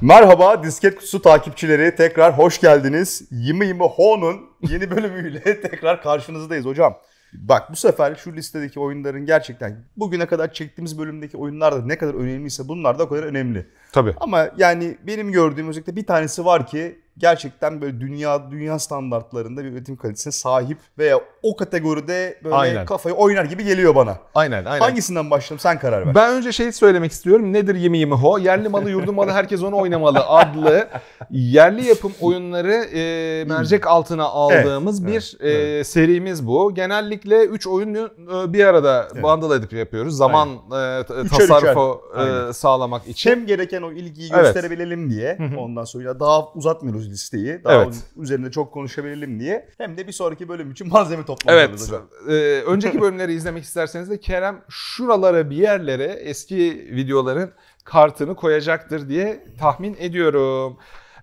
Merhaba Disket Kutusu takipçileri tekrar hoş geldiniz. Yimi Yimi Ho'nun yeni bölümüyle tekrar karşınızdayız hocam. Bak bu sefer şu listedeki oyunların gerçekten bugüne kadar çektiğimiz bölümdeki oyunlar da ne kadar önemliyse bunlar da o kadar önemli. Tabii. Ama yani benim gördüğüm özellikle bir tanesi var ki gerçekten böyle dünya dünya standartlarında bir üretim kalitesine sahip veya o kategoride böyle Aynen. kafayı oynar gibi geliyor bana. Aynen aynen. Hangisinden başlayalım sen karar ver. Ben önce şey söylemek istiyorum. Nedir Yemi Yemi Ho? Yerli malı yurdum malı herkes onu oynamalı adlı yerli yapım oyunları e, mercek altına aldığımız Evet, bir e, serimiz bu. Genellikle 3 oyunu e, bir arada Evet. bundle edip yapıyoruz. Zaman e, tasarrufu e, sağlamak için. Hem gereken o ilgiyi Evet. gösterebilelim diye ondan sonra daha uzatmıyoruz listeyi. Daha Evet. üzerinde çok konuşabilelim diye. Hem de bir sonraki bölüm için malzeme toplamış Evet. Ee, önceki bölümleri izlemek isterseniz de Kerem şuralara bir yerlere eski videoların kartını koyacaktır diye tahmin ediyorum.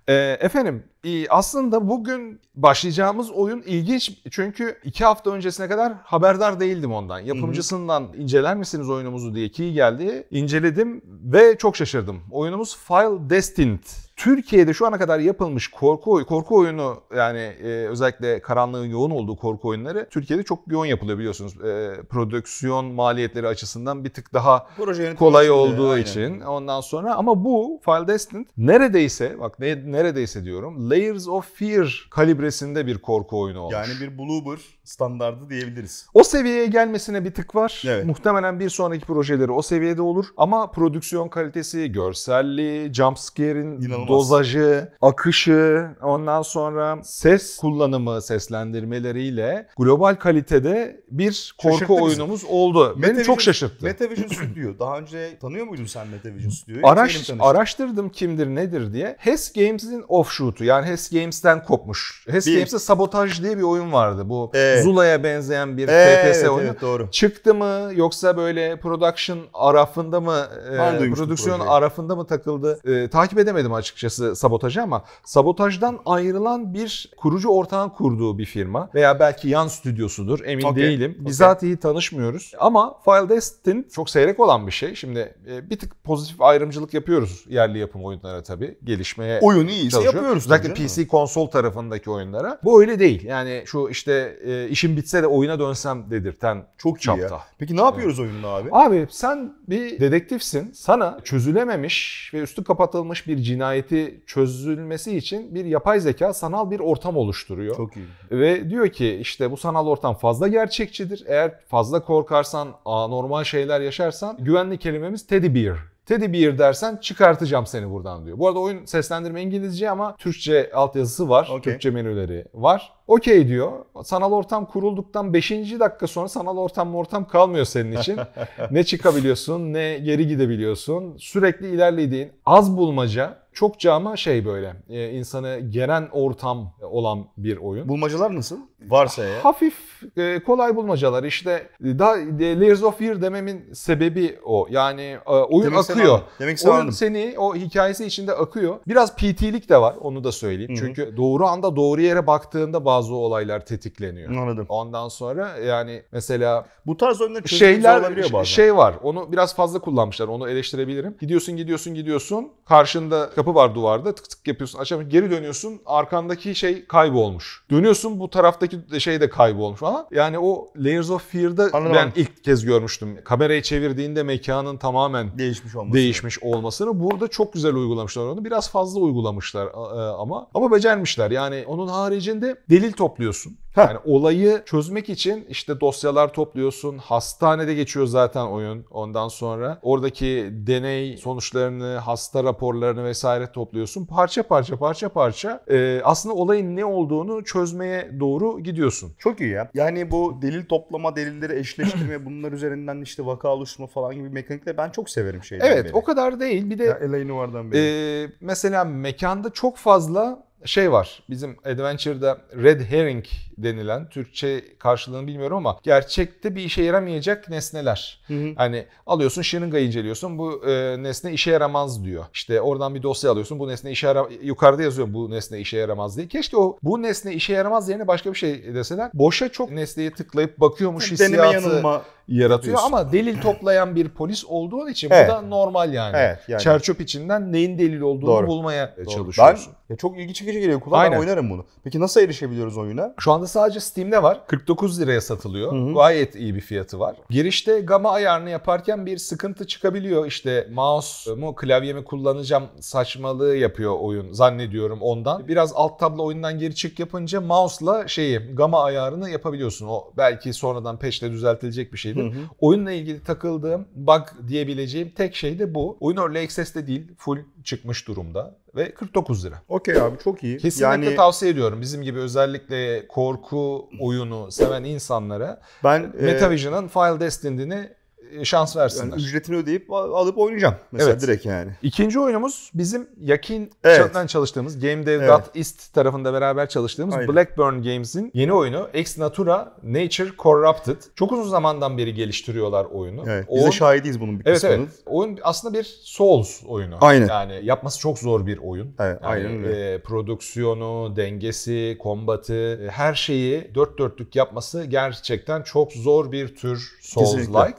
Ee, efendim e, aslında bugün başlayacağımız oyun ilginç çünkü iki hafta öncesine kadar haberdar değildim ondan. Yapımcısından inceler misiniz oyunumuzu diye ki geldi. İnceledim ve çok şaşırdım. Oyunumuz File Destined. Türkiye'de şu ana kadar yapılmış korku korku oyunu yani e, özellikle karanlığın yoğun olduğu korku oyunları Türkiye'de çok yoğun yapılıyor biliyorsunuz. E, prodüksiyon maliyetleri açısından bir tık daha Proje kolay olduğu aynen. için ondan sonra ama bu File Destined neredeyse bak ne, neredeyse diyorum Layers of Fear kalibresinde bir korku oyunu olmuş. Yani bir Bloober standardı diyebiliriz. O seviyeye gelmesine bir tık var. Evet. Muhtemelen bir sonraki projeleri o seviyede olur. Ama prodüksiyon kalitesi, görselliği, jumpscare'in İnanılmaz. dozajı, akışı, ondan sonra ses kullanımı, seslendirmeleriyle global kalitede bir korku Şaşırttı bizi. oyunumuz oldu. Beni Metavision- çok şaşırttı. Metavision Studio. Daha önce tanıyor muydun sen Metavision Studio'yu? Araş, araştırdım kimdir nedir diye. HES Games'in offshoot'u yani HES Games'ten kopmuş. HES Games'te Sabotaj diye bir oyun vardı. Bu Evet. Zula'ya benzeyen bir Evet, FPS oyunu. evet doğru. Çıktı mı yoksa böyle production arafında mı e, prodüksiyon arafında mı takıldı E, takip edemedim açıkçası sabotajı ama sabotajdan ayrılan bir kurucu ortağın kurduğu bir firma veya belki yan stüdyosudur emin Okey, değilim. Bizatihi tanışmıyoruz ama File Destined çok seyrek olan bir şey. Şimdi e, bir tık pozitif ayrımcılık yapıyoruz yerli yapım oyunlara tabii gelişmeye Oyun iyiyse çalışıyor. yapıyoruz. Özellikle. PC konsol tarafındaki oyunlara. Bu öyle değil. Yani şu işte e, işim bitse de oyuna dönsem dedirten Çok iyi çapta. ya. Peki ne yapıyoruz oyunda abi? Abi sen bir dedektifsin. Sana çözülememiş ve üstü kapatılmış bir cinayeti çözülmesi için bir yapay zeka sanal bir ortam oluşturuyor. Çok iyi. Ve diyor ki işte bu sanal ortam fazla gerçekçidir. Eğer fazla korkarsan, anormal şeyler yaşarsan güvenlik kelimemiz teddy bear. Teddy bear dersen çıkartacağım seni buradan diyor. Bu arada oyun seslendirme İngilizce ama Türkçe altyazısı var. Okey. Türkçe menüleri var. Okey diyor. Sanal ortam kurulduktan 5. dakika sonra sanal ortam ortam kalmıyor senin için. ne çıkabiliyorsun ne geri gidebiliyorsun. Sürekli ilerlediğin az bulmaca çokça ama şey böyle e, insanı geren ortam olan bir oyun. Bulmacalar nasıl? Varsa eğer. Hafif e, kolay bulmacalar işte daha e, Layers of Fear dememin sebebi o. Yani e, oyun Demek akıyor. anladım. Demek Oyun anladım. seni o hikayesi içinde akıyor. Biraz PT'lik de var onu da söyleyeyim. Hı hı. Çünkü doğru anda doğru yere baktığında bazı olaylar tetikleniyor. Anladım. Ondan sonra yani mesela Bu tarz oyunlar şeyler bazen. şey var. Onu biraz fazla kullanmışlar. Onu eleştirebilirim. Gidiyorsun gidiyorsun gidiyorsun. Karşında kapı var duvarda. Tık tık yapıyorsun. Açamıyorsun. Geri dönüyorsun. Arkandaki şey kaybolmuş. Dönüyorsun bu taraftaki şey de kaybolmuş falan. Yani o Layers of Fear'da Anladım, ben ilk kez görmüştüm. Kamerayı çevirdiğinde mekanın tamamen Değişmiş olması. değişmiş olmasını burada çok güzel uygulamışlar onu. Biraz fazla uygulamışlar e, ama ama becermişler. Yani onun haricinde delil topluyorsun. Heh. Yani olayı çözmek için işte dosyalar topluyorsun. Hastanede geçiyor zaten oyun. Ondan sonra oradaki deney sonuçlarını, hasta raporlarını vesaire topluyorsun. Parça parça parça parça e, aslında olayın ne olduğunu çözmeye doğru gidiyorsun. Çok iyi ya. Yani bu delil toplama, delilleri eşleştirme, bunlar üzerinden işte vaka oluşturma falan gibi mekanikleri ben çok severim şeyleri. Evet o kadar değil. Bir de Ya Elaine Noir'dan beri. Ee, mesela mekanda çok fazla şey var. Bizim Adventure'da red herring denilen Türkçe karşılığını bilmiyorum ama gerçekte bir işe yaramayacak nesneler. Hı hı. Hani alıyorsun şırıngayı inceliyorsun bu e, nesne işe yaramaz diyor. İşte oradan bir dosya alıyorsun bu nesne işe yaramaz. Yukarıda yazıyor bu nesne işe yaramaz diye. Keşke o bu nesne işe yaramaz yerine başka bir şey deseler. Boşa çok nesneye tıklayıp bakıyormuş Deneme hissiyatı yanılma yaratıyor ama delil toplayan bir polis olduğun için Evet. bu da normal yani. Evet yani. Çerçöp içinden neyin delil olduğunu Doğru. bulmaya Doğru. çalışıyorsun. Ben ya çok ilgi çekici geliyor kulağa ben oynarım bunu. Peki nasıl erişebiliyoruz oyuna? Şu anda sadece Steam'de var. 49 liraya satılıyor. Hı hı. Gayet iyi bir fiyatı var. Girişte gama ayarını yaparken bir sıkıntı çıkabiliyor. İşte mouse mu klavye mi kullanacağım saçmalığı yapıyor oyun zannediyorum ondan. Biraz alt tablo oyundan geri çık yapınca mouse'la şeyi gama ayarını yapabiliyorsun. O belki sonradan patch'le düzeltilecek bir şeydir. Hı hı. Oyunla ilgili takıldığım bug diyebileceğim tek şey de bu. Oyun Early Access'te değil, full çıkmış durumda ve 49 lira. Okey abi çok iyi. Kesinlikle yani tavsiye ediyorum. Bizim gibi özellikle korku oyunu seven insanlara ben e, Metavision'ın File Destined'ini e, şans versinler. yani ücretini ödeyip al- alıp oynayacağım. Mesela Evet. direkt yani. İkinci oyunumuz bizim Yakin Evet. çalıştığımız GameDev.ist tarafında beraber çalıştığımız Aynen. Blackburn Games'in yeni oyunu Ex Natura Nature Corrupted. Çok uzun zamandan beri geliştiriyorlar oyunu. Evet. Biz de Oyun- şahidiyiz bunun bir Evet kısmının. evet. Oyun aslında bir Souls oyunu. Aynen. Yani yapması çok zor bir oyun. Evet, Yani, aynen öyle. e, prodüksiyonu, dengesi, kombatı, e, her şeyi dört dörtlük yapması gerçekten çok zor bir tür Kesinlikle. Souls-like.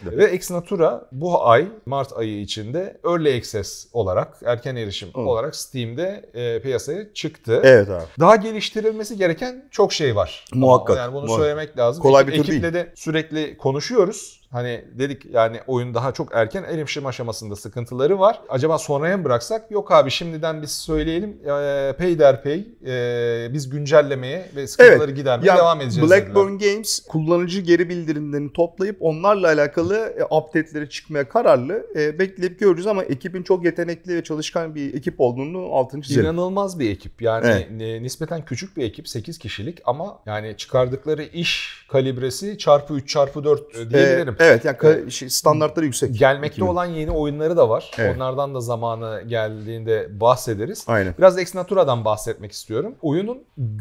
Kesinlikle. Ve Ex Natura bu ay Mart ayı içinde Early Access olarak erken erişim Hı. olarak Steam'de e, piyasaya çıktı. Evet abi. Daha geliştirilmesi gereken çok şey var. Muhakkak, Ama Yani bunu muhakkak. söylemek lazım. Kolay bir tür Ekiple de sürekli konuşuyoruz. Hani dedik yani oyun daha çok erken erişim aşamasında sıkıntıları var. Acaba sonraya mı bıraksak? Yok abi şimdiden biz söyleyelim. E, pay der pay. E, biz güncellemeye ve sıkıntıları gidermeye Ya devam edeceğiz Blackburn dediler. Games kullanıcı geri bildirimlerini toplayıp onlarla alakalı e, update'leri çıkmaya kararlı. E, bekleyip göreceğiz ama ekibin çok yetenekli ve çalışkan bir ekip olduğunu altını çizelim. İnanılmaz bir ekip. Yani Evet. e, nispeten küçük bir ekip. 8 kişilik ama yani çıkardıkları iş kalibresi çarpı 3 çarpı 4 E, diyebilirim. Evet yani ka- şey, standartları yüksek. Gelmekte ekibin. olan yeni oyunları da var. Evet. Onlardan da zamanı geldiğinde bahsederiz. Aynen. Biraz Ex Natura'dan bahsetmek istiyorum. Oyunun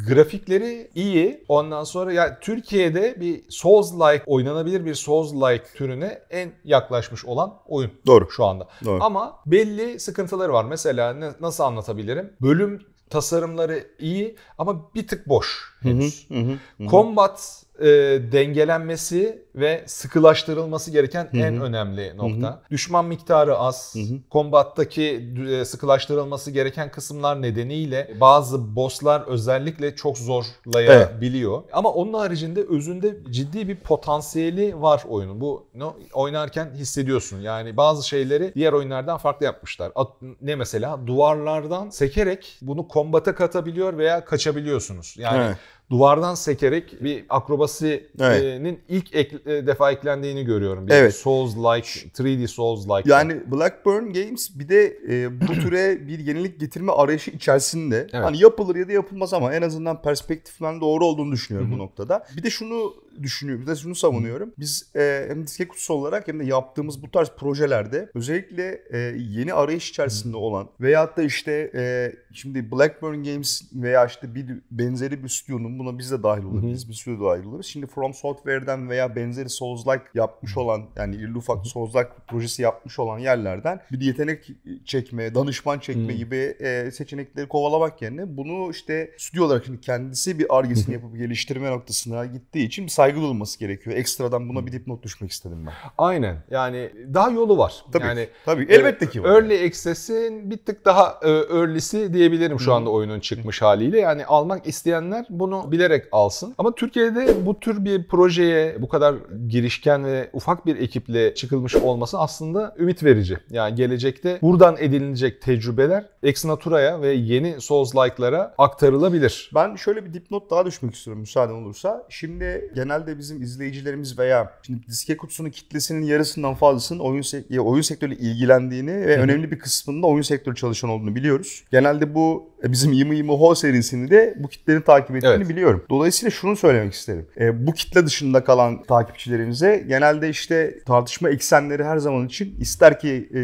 grafikleri iyi. Ondan sonra ya Türkiye'de bir Souls-like oynanabilir bir Souls-like türüne en yaklaşmış olan oyun Doğru. şu anda. Doğru. Ama belli sıkıntıları var. Mesela ne- nasıl anlatabilirim? Bölüm tasarımları iyi ama bir tık boş henüz. hı hı, hı hı. Combat e, dengelenmesi ve sıkılaştırılması gereken Hı hı. en önemli nokta. Düşman miktarı az. Hı hı. Combat'taki e, sıkılaştırılması gereken kısımlar nedeniyle bazı bosslar özellikle çok zorlayabiliyor. Ama onun haricinde özünde ciddi bir potansiyeli var oyunun. Bu no, oynarken hissediyorsun. Yani bazı şeyleri diğer oyunlardan farklı yapmışlar. At- ne mesela duvarlardan sekerek bunu kombata katabiliyor veya kaçabiliyorsunuz. Yani Evet. Duvardan sekerek bir akrobasinin Evet. ilk ek- e, defa eklendiğini görüyorum. Bir Evet. Souls-like, 3D Souls-like. Yani Blackburn Games bir de e, bu türe bir yenilik getirme arayışı içerisinde. Evet. Hani yapılır ya da yapılmaz ama en azından perspektiften doğru olduğunu düşünüyorum bu noktada. Bir de şunu düşünüyorum, bir de şunu savunuyorum. Biz e, hem diske kutusu olarak hem de yaptığımız bu tarz projelerde özellikle e, yeni arayış içerisinde olan veyahut da işte e, şimdi Blackburn Games veya işte bir benzeri bir stüdyonun buna biz de dahil olabiliriz. Bir stüdyo dahil oluruz. Şimdi From Software'den veya benzeri Souls-like yapmış olan yani irli ufak Souls-like projesi yapmış olan yerlerden bir yetenek çekme, danışman çekme gibi e, seçenekleri kovalamak yerine bunu işte stüdyo olarak şimdi kendisi bir argesini yapıp geliştirme noktasına gittiği için bir saygı duyulması gerekiyor. Ekstradan buna bir dipnot düşmek istedim ben. Aynen. Yani daha yolu var. Tabii. Yani Tabii elbette ki var. Early Access'in bir tık daha e, early'si diyebilirim şu anda oyunun çıkmış haliyle. Yani almak isteyenler bunu bilerek alsın. Ama Türkiye'de bu tür bir projeye bu kadar girişken ve ufak bir ekiple çıkılmış olması aslında ümit verici. Yani gelecekte buradan edinilecek tecrübeler Ex Natura'ya ve yeni Souls-like'lara aktarılabilir. Ben şöyle bir dipnot daha düşmek istiyorum müsaaden olursa. Şimdi genelde bizim izleyicilerimiz veya şimdi diske kutusunun kitlesinin yarısından fazlasının oyun, sek- oyun sektörüyle ilgilendiğini ve Hı hı. önemli bir kısmında oyun sektörü çalışan olduğunu biliyoruz. Genelde bu e, bizim 20-20 Ho serisini de bu kitlenin takip ettiğini Evet. biliyorum. Dolayısıyla şunu söylemek isterim. E, bu kitle dışında kalan takipçilerimize genelde işte tartışma eksenleri her zaman için ister ki e,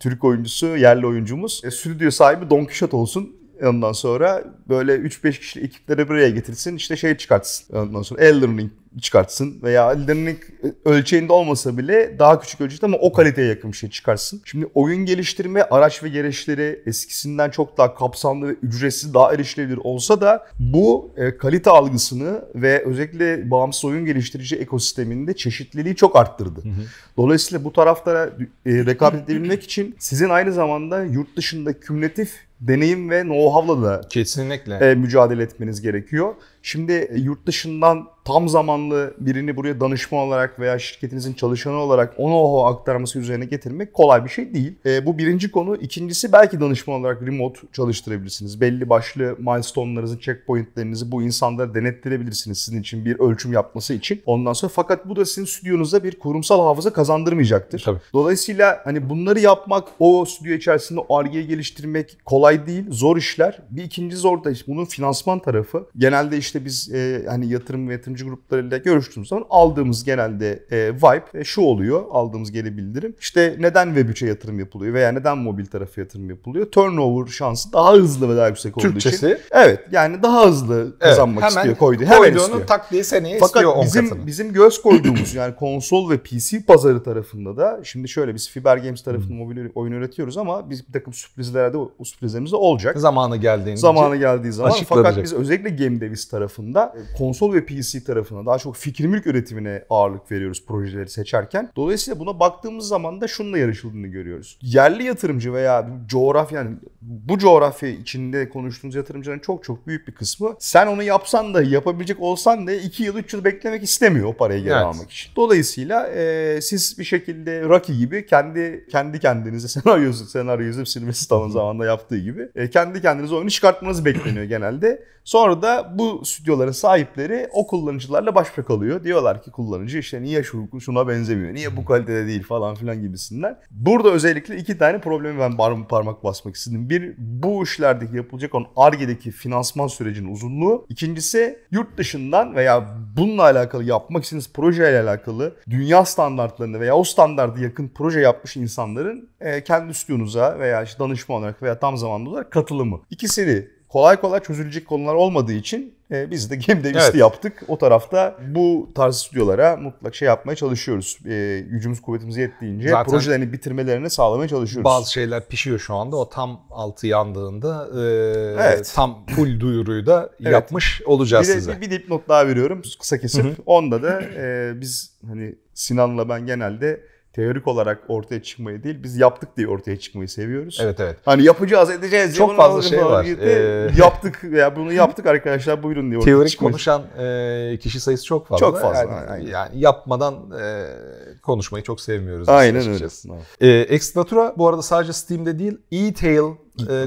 Türk oyuncusu, yerli oyuncumuz e, stüdyo sahibi Don Quixote olsun. Ondan sonra böyle 3-5 kişilik ekipleri buraya getirsin işte şey çıkartsın. Ondan sonra Elden Ring çıkartsın veya ellerinin ölçeğinde olmasa bile daha küçük ölçekte ama o kaliteye yakın bir şey çıkarsın. Şimdi oyun geliştirme araç ve gereçleri eskisinden çok daha kapsamlı ve ücretsiz daha erişilebilir olsa da bu e, kalite algısını ve özellikle bağımsız oyun geliştirici ekosisteminde çeşitliliği çok arttırdı. Hı hı. Dolayısıyla bu taraflara e, rekabet edebilmek için sizin aynı zamanda yurt dışında kümülatif deneyim ve know-how'la da kesinlikle e, mücadele etmeniz gerekiyor. Şimdi e, yurt dışından tam zamanlı birini buraya danışman olarak veya şirketinizin çalışanı olarak onu o aktarması üzerine getirmek kolay bir şey değil. E, bu birinci konu. İkincisi belki danışman olarak remote çalıştırabilirsiniz. Belli başlı milestone'larınızı, checkpoint'lerinizi bu insanlara denettirebilirsiniz sizin için bir ölçüm yapması için. Ondan sonra fakat bu da sizin stüdyonuza bir kurumsal hafıza kazandırmayacaktır. Tabii. Dolayısıyla hani bunları yapmak, o stüdyo içerisinde RG'yi geliştirmek kolay değil, zor işler. Bir ikinci zor da işte bunun finansman tarafı. Genelde işte biz e, hani yatırım ve yatırım yatırımcı gruplarıyla görüştüğümüz zaman aldığımız genelde e, vibe e, şu oluyor. Aldığımız geri bildirim. İşte neden Web3'e yatırım yapılıyor veya neden mobil tarafı yatırım yapılıyor? Turnover şansı daha hızlı ve daha yüksek olduğu Türkçesi. için. Evet yani daha hızlı kazanmak evet, istiyor koydu. Hemen koyduğunu istiyor. tak diye seneye Fakat istiyor bizim, katını. bizim göz koyduğumuz yani konsol ve PC pazarı tarafında da şimdi şöyle biz Fiber Games tarafında mobil oyun üretiyoruz ama biz bir takım sürprizlerde o sürprizlerimiz de olacak. Zamanı geldiğinde. Zamanı geldiği zaman. Fakat biz özellikle Game Devis tarafında konsol ve PC tarafına daha çok fikir mülk üretimine ağırlık veriyoruz projeleri seçerken. Dolayısıyla buna baktığımız zaman da şununla yarışıldığını görüyoruz. Yerli yatırımcı veya coğrafya yani bu coğrafya içinde konuştuğumuz yatırımcıların çok çok büyük bir kısmı sen onu yapsan da yapabilecek olsan da 2 yıl 3 yıl beklemek istemiyor o parayı geri evet. almak için. Dolayısıyla e, siz bir şekilde Rocky gibi kendi kendi kendinize senaryosu senaryosu silmesi tamam zamanda yaptığı gibi e, kendi kendinize oyunu çıkartmanız bekleniyor genelde. Sonra da bu stüdyoların sahipleri o kullanıcılarla baş başa kalıyor. Diyorlar ki kullanıcı işte niye şu şuna benzemiyor, niye bu kalitede değil falan filan gibisinden. Burada özellikle iki tane problemi ben parmak basmak istedim. Bir bu işlerdeki yapılacak olan ARGE'deki finansman sürecinin uzunluğu. İkincisi yurt dışından veya bununla alakalı yapmak istediğiniz projeyle alakalı dünya standartlarını veya o standartı yakın proje yapmış insanların e, kendi stüdyonuza veya işte danışman olarak veya tam zamanlı olarak katılımı. İkisini kolay kolay çözülecek konular olmadığı için e, biz de Game Davis'i evet. yaptık. O tarafta bu tarz stüdyolara mutlak şey yapmaya çalışıyoruz. E, gücümüz kuvvetimiz yettiğince Zaten projelerini bitirmelerini sağlamaya çalışıyoruz. Bazı şeyler pişiyor şu anda. O tam altı yandığında e, evet. tam full duyuruyu da evet. yapmış olacağız bir de, size. Bir, bir dipnot daha veriyorum kısa kesip. Hı hı. Onda da e, biz hani Sinan'la ben genelde teorik olarak ortaya çıkmayı değil biz yaptık diye ortaya çıkmayı seviyoruz. Evet evet. Hani yapacağız edeceğiz. Çok fazla şey var. Ee... Yaptık veya bunu yaptık arkadaşlar buyurun diye Teorik çıkmayı. konuşan e, kişi sayısı çok fazla. Çok fazla. Yani, aynen. yani yapmadan e, konuşmayı çok sevmiyoruz. Aynen öyle. E, Exnatura bu arada sadece Steam'de değil e-tail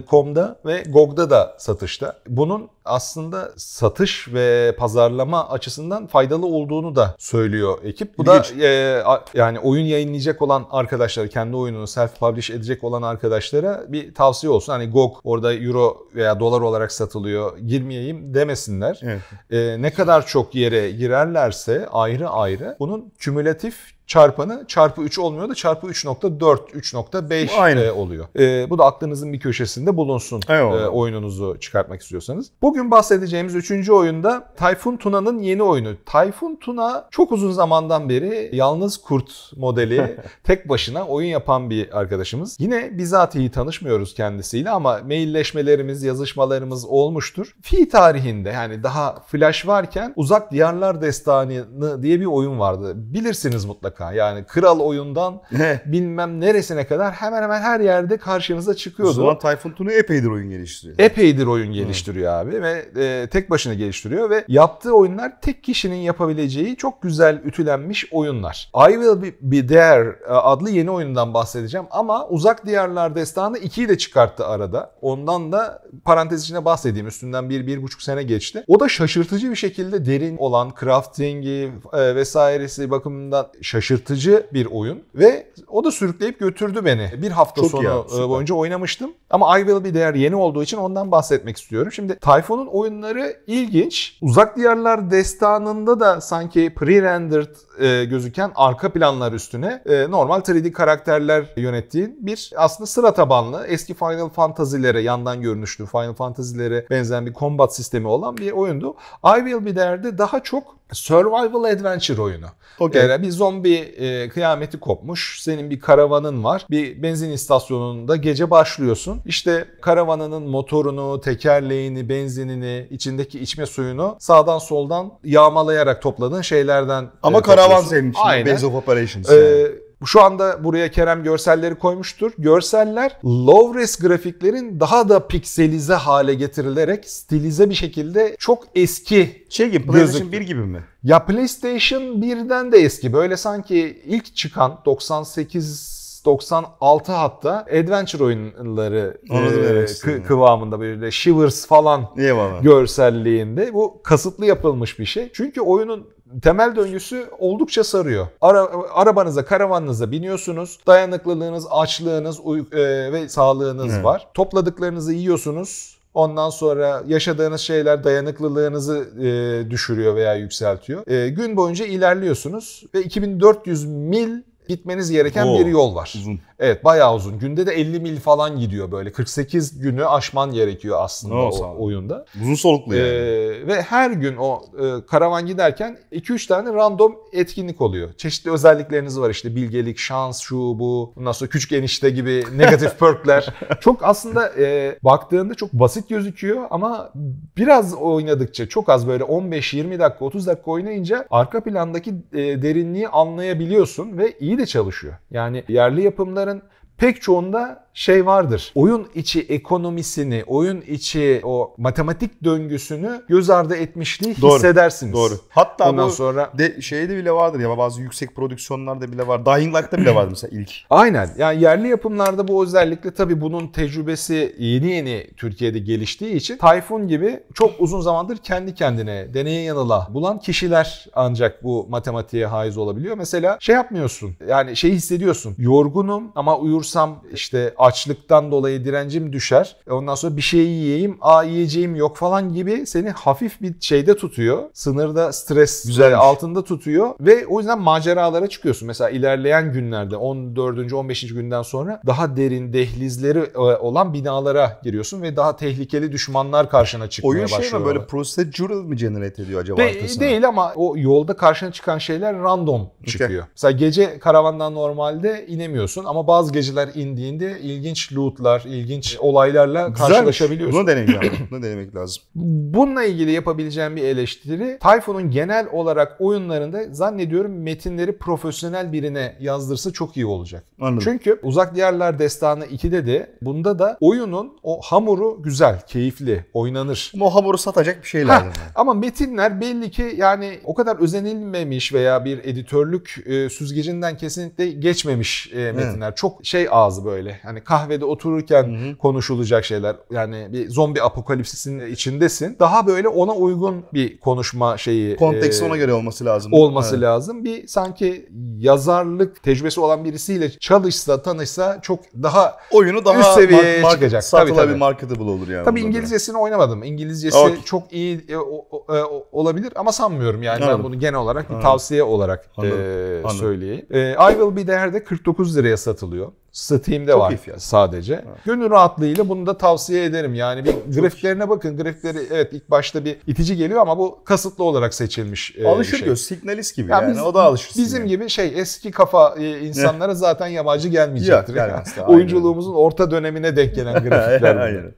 .com'da ve GOG'da da satışta. Bunun aslında satış ve pazarlama açısından faydalı olduğunu da söylüyor ekip. Bu İlginç. da e, yani oyun yayınlayacak olan arkadaşlar, kendi oyununu self publish edecek olan arkadaşlara bir tavsiye olsun. Hani GOG orada euro veya dolar olarak satılıyor, girmeyeyim demesinler. Evet. E, ne kadar çok yere girerlerse ayrı ayrı bunun kümülatif çarpanı çarpı 3 olmuyor da çarpı 3.4, 3.5 e, oluyor. E, bu da aklınızın bir köşesinde bulunsun e, oyununuzu çıkartmak istiyorsanız. Bugün bahsedeceğimiz üçüncü oyunda Tayfun Tuna'nın yeni oyunu. Tayfun Tuna çok uzun zamandan beri yalnız kurt modeli tek başına oyun yapan bir arkadaşımız. Yine bizatihi tanışmıyoruz kendisiyle ama mailleşmelerimiz, yazışmalarımız olmuştur. Fi tarihinde yani daha flash varken Uzak Diyarlar Destanı diye bir oyun vardı. Bilirsiniz mutlaka mutlaka. Yani kral oyundan bilmem neresine kadar hemen hemen her yerde karşınıza çıkıyordu. O zaman Tayfun Tunu epeydir oyun geliştiriyor. Epeydir oyun geliştiriyor abi ve e, tek başına geliştiriyor ve yaptığı oyunlar tek kişinin yapabileceği çok güzel ütülenmiş oyunlar. I Will Be There e, adlı yeni oyundan bahsedeceğim ama Uzak Diyarlar Destanı 2'yi de çıkarttı arada. Ondan da parantez içinde bahsedeyim. Üstünden bir, bir buçuk sene geçti. O da şaşırtıcı bir şekilde derin olan crafting'i e, vesairesi bakımından şaşırtıcı şaşırtıcı bir oyun ve o da sürükleyip götürdü beni. Bir hafta Çok sonu ya, e, boyunca oynamıştım. Ama I Will Be There yeni olduğu için ondan bahsetmek istiyorum. Şimdi Tayfun'un oyunları ilginç. Uzak Diyarlar Destanı'nda da sanki pre-rendered e, gözüken arka planlar üstüne e, normal 3D karakterler yönettiğin bir aslında sıra tabanlı eski Final Fantasy'lere yandan görünüşlü Final Fantasy'lere benzeyen bir combat sistemi olan bir oyundu. I Will Be There'de daha çok survival adventure oyunu. Okey. Yani bir zombi e, kıyameti kopmuş. Senin bir karavanın var. Bir benzin istasyonunda gece başlıyorsun. İşte karavanının motorunu, tekerleğini, benzinini, içindeki içme suyunu sağdan soldan yağmalayarak topladığın şeylerden Ama e, karavan topluyorsun. senin için. Aynen. Base of Operations. Ee, yani. şu anda buraya Kerem görselleri koymuştur. Görseller low res grafiklerin daha da pikselize hale getirilerek stilize bir şekilde çok eski Şey gibi PlayStation gözük- 1 gibi mi? ya PlayStation 1'den de eski. Böyle sanki ilk çıkan 98 96 hatta adventure oyunları e, kı- kıvamında böyle Shivers falan Eyvallah. görselliğinde. Bu kasıtlı yapılmış bir şey. Çünkü oyunun temel döngüsü oldukça sarıyor. Ara, arabanıza, karavanınıza biniyorsunuz. Dayanıklılığınız, açlığınız uy- e, ve sağlığınız Evet. var. Topladıklarınızı yiyorsunuz. Ondan sonra yaşadığınız şeyler dayanıklılığınızı e, düşürüyor veya yükseltiyor. E, gün boyunca ilerliyorsunuz ve 2400 mil gitmeniz gereken Oo, bir yol var. Uzun. Evet bayağı uzun. Günde de 50 mil falan gidiyor böyle. 48 günü aşman gerekiyor aslında Oo, o oyunda. Uzun soluklu yani. Ee, ve her gün o e, karavan giderken 2-3 tane random etkinlik oluyor. Çeşitli özellikleriniz var işte bilgelik, şans, şu bu. Bundan sonra küçük enişte gibi negatif perkler. Çok aslında e, baktığında çok basit gözüküyor ama biraz oynadıkça çok az böyle 15-20 dakika 30 dakika oynayınca arka plandaki e, derinliği anlayabiliyorsun ve iyi de çalışıyor. Yani yerli yapımların pek çoğunda şey vardır. Oyun içi ekonomisini, oyun içi o matematik döngüsünü göz ardı etmişliği Doğru, hissedersiniz. Doğru. Hatta Ondan bu sonra de şeyde bile vardır ya bazı yüksek prodüksiyonlarda bile var. Dying Light'ta bile vardı mesela ilk. Aynen. Yani yerli yapımlarda bu özellikle tabii bunun tecrübesi yeni yeni Türkiye'de geliştiği için Tayfun gibi çok uzun zamandır kendi kendine deneye yanıla bulan kişiler ancak bu matematiğe haiz olabiliyor. Mesela şey yapmıyorsun. Yani şey hissediyorsun. Yorgunum ama uyursam işte açlıktan dolayı direncim düşer. E Ondan sonra bir şey yiyeyim. Aa yiyeceğim yok falan gibi seni hafif bir şeyde tutuyor. Sınırda stres Güzelmiş. altında tutuyor ve o yüzden maceralara çıkıyorsun. Mesela ilerleyen günlerde 14. 15. günden sonra daha derin dehlizleri e, olan binalara giriyorsun ve daha tehlikeli düşmanlar karşına çıkmaya Oyun başlıyor. şey mi böyle procedural mi generate ediyor acaba De- arkasına? değil ama o yolda karşına çıkan şeyler random çıkıyor. Mesela gece karavandan normalde inemiyorsun ama bazı geceler indiğinde ilginç lootlar, ilginç olaylarla Güzelmiş. karşılaşabiliyorsun. Bunu denemek lazım. Bunu denemek lazım. Bununla ilgili yapabileceğim bir eleştiri Tayfun'un genel olarak oyunlarında zannediyorum metinleri profesyonel birine yazdırsa çok iyi olacak. Anladım. Çünkü Uzak Diyarlar Destanı 2'de de bunda da oyunun o hamuru güzel, keyifli, oynanır. Ama o hamuru satacak bir şey Ha, lazım. yani. ama metinler belli ki yani o kadar özenilmemiş veya bir editörlük e, süzgecinden kesinlikle geçmemiş e, metinler. Çok şey ağzı böyle. Hani kahvede otururken Hı hı. konuşulacak şeyler. Yani bir zombi apokalipsisinin içindesin. Daha böyle ona uygun bir konuşma şeyi. Kontekst e, ona göre olması lazım. olması Evet. lazım. Bir sanki yazarlık tecrübesi olan birisiyle çalışsa, tanışsa çok daha Oyunu daha Üst seviyeye çıkacak. Satılabilir, Tabii, tabii. marketable olur yani. Tabii İngilizcesini oynamadım. İngilizcesi Okey. çok iyi e, o- o- e, o- olabilir ama sanmıyorum yani Anladım. ben bunu genel olarak bir Anladım. tavsiye olarak Anladım. e, Anladım. söyleyeyim. E, I Will Be There'de 49 liraya satılıyor. Steam'de Çok var iyi sadece. Gönül rahatlığıyla bunu da tavsiye ederim. Yani bir grafiklerine bakın. Grafikleri evet ilk başta bir itici geliyor ama bu kasıtlı olarak seçilmiş e, Alışır bir şey. göz. Signalist gibi Ya yani. biz- o da alışır. Bizim gibi şey eski kafa e, insanlara zaten yabancı gelmeyecektir. Yok, aynen. Oyunculuğumuzun orta dönemine denk gelen grafikler. Aynen.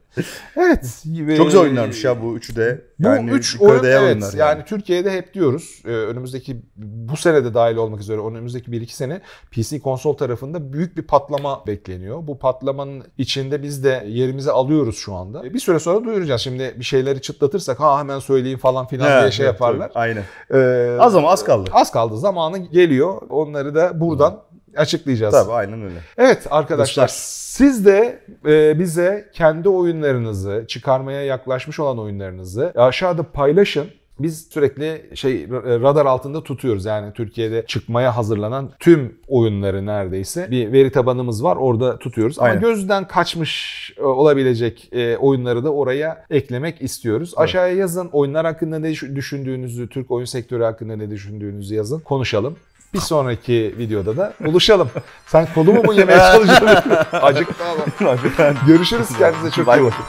Evet. ve- Çok güzel oyunlarmış ya bu üçü de. Bu Yani üç yukarı oyun evet oyunlar yani. Türkiye'de hep diyoruz e, önümüzdeki bu sene de dahil olmak üzere önümüzdeki 1-2 sene PC konsol tarafında büyük bir patlama bekleniyor. Bu patlamanın içinde biz de yerimizi alıyoruz şu anda. E, Bir süre sonra duyuracağız. Şimdi bir şeyleri çıtlatırsak ha hemen söyleyeyim falan filan Evet, diye şey evet, yaparlar. tabii. Aynen. Ee, Az ama az kaldı. Az kaldı. Zamanı geliyor. Onları da buradan açıklayacağız. Tabii aynen öyle. Evet arkadaşlar Dostlar. siz de e, bize kendi oyunlarınızı çıkarmaya yaklaşmış olan oyunlarınızı aşağıda paylaşın. Biz sürekli şey radar altında tutuyoruz. Yani Türkiye'de çıkmaya hazırlanan tüm oyunları neredeyse bir veri tabanımız var. Orada tutuyoruz. Ama Aynen. gözden kaçmış e, olabilecek e, oyunları da oraya eklemek istiyoruz. Aşağıya yazın oyunlar hakkında ne düş- düşündüğünüzü, Türk oyun sektörü hakkında ne düşündüğünüzü yazın. Konuşalım. Bir sonraki videoda da buluşalım. Sen kolumu mu yemeye çalışıyorsun? Acıktı ama. Görüşürüz. Kendinize çok iyi bakın.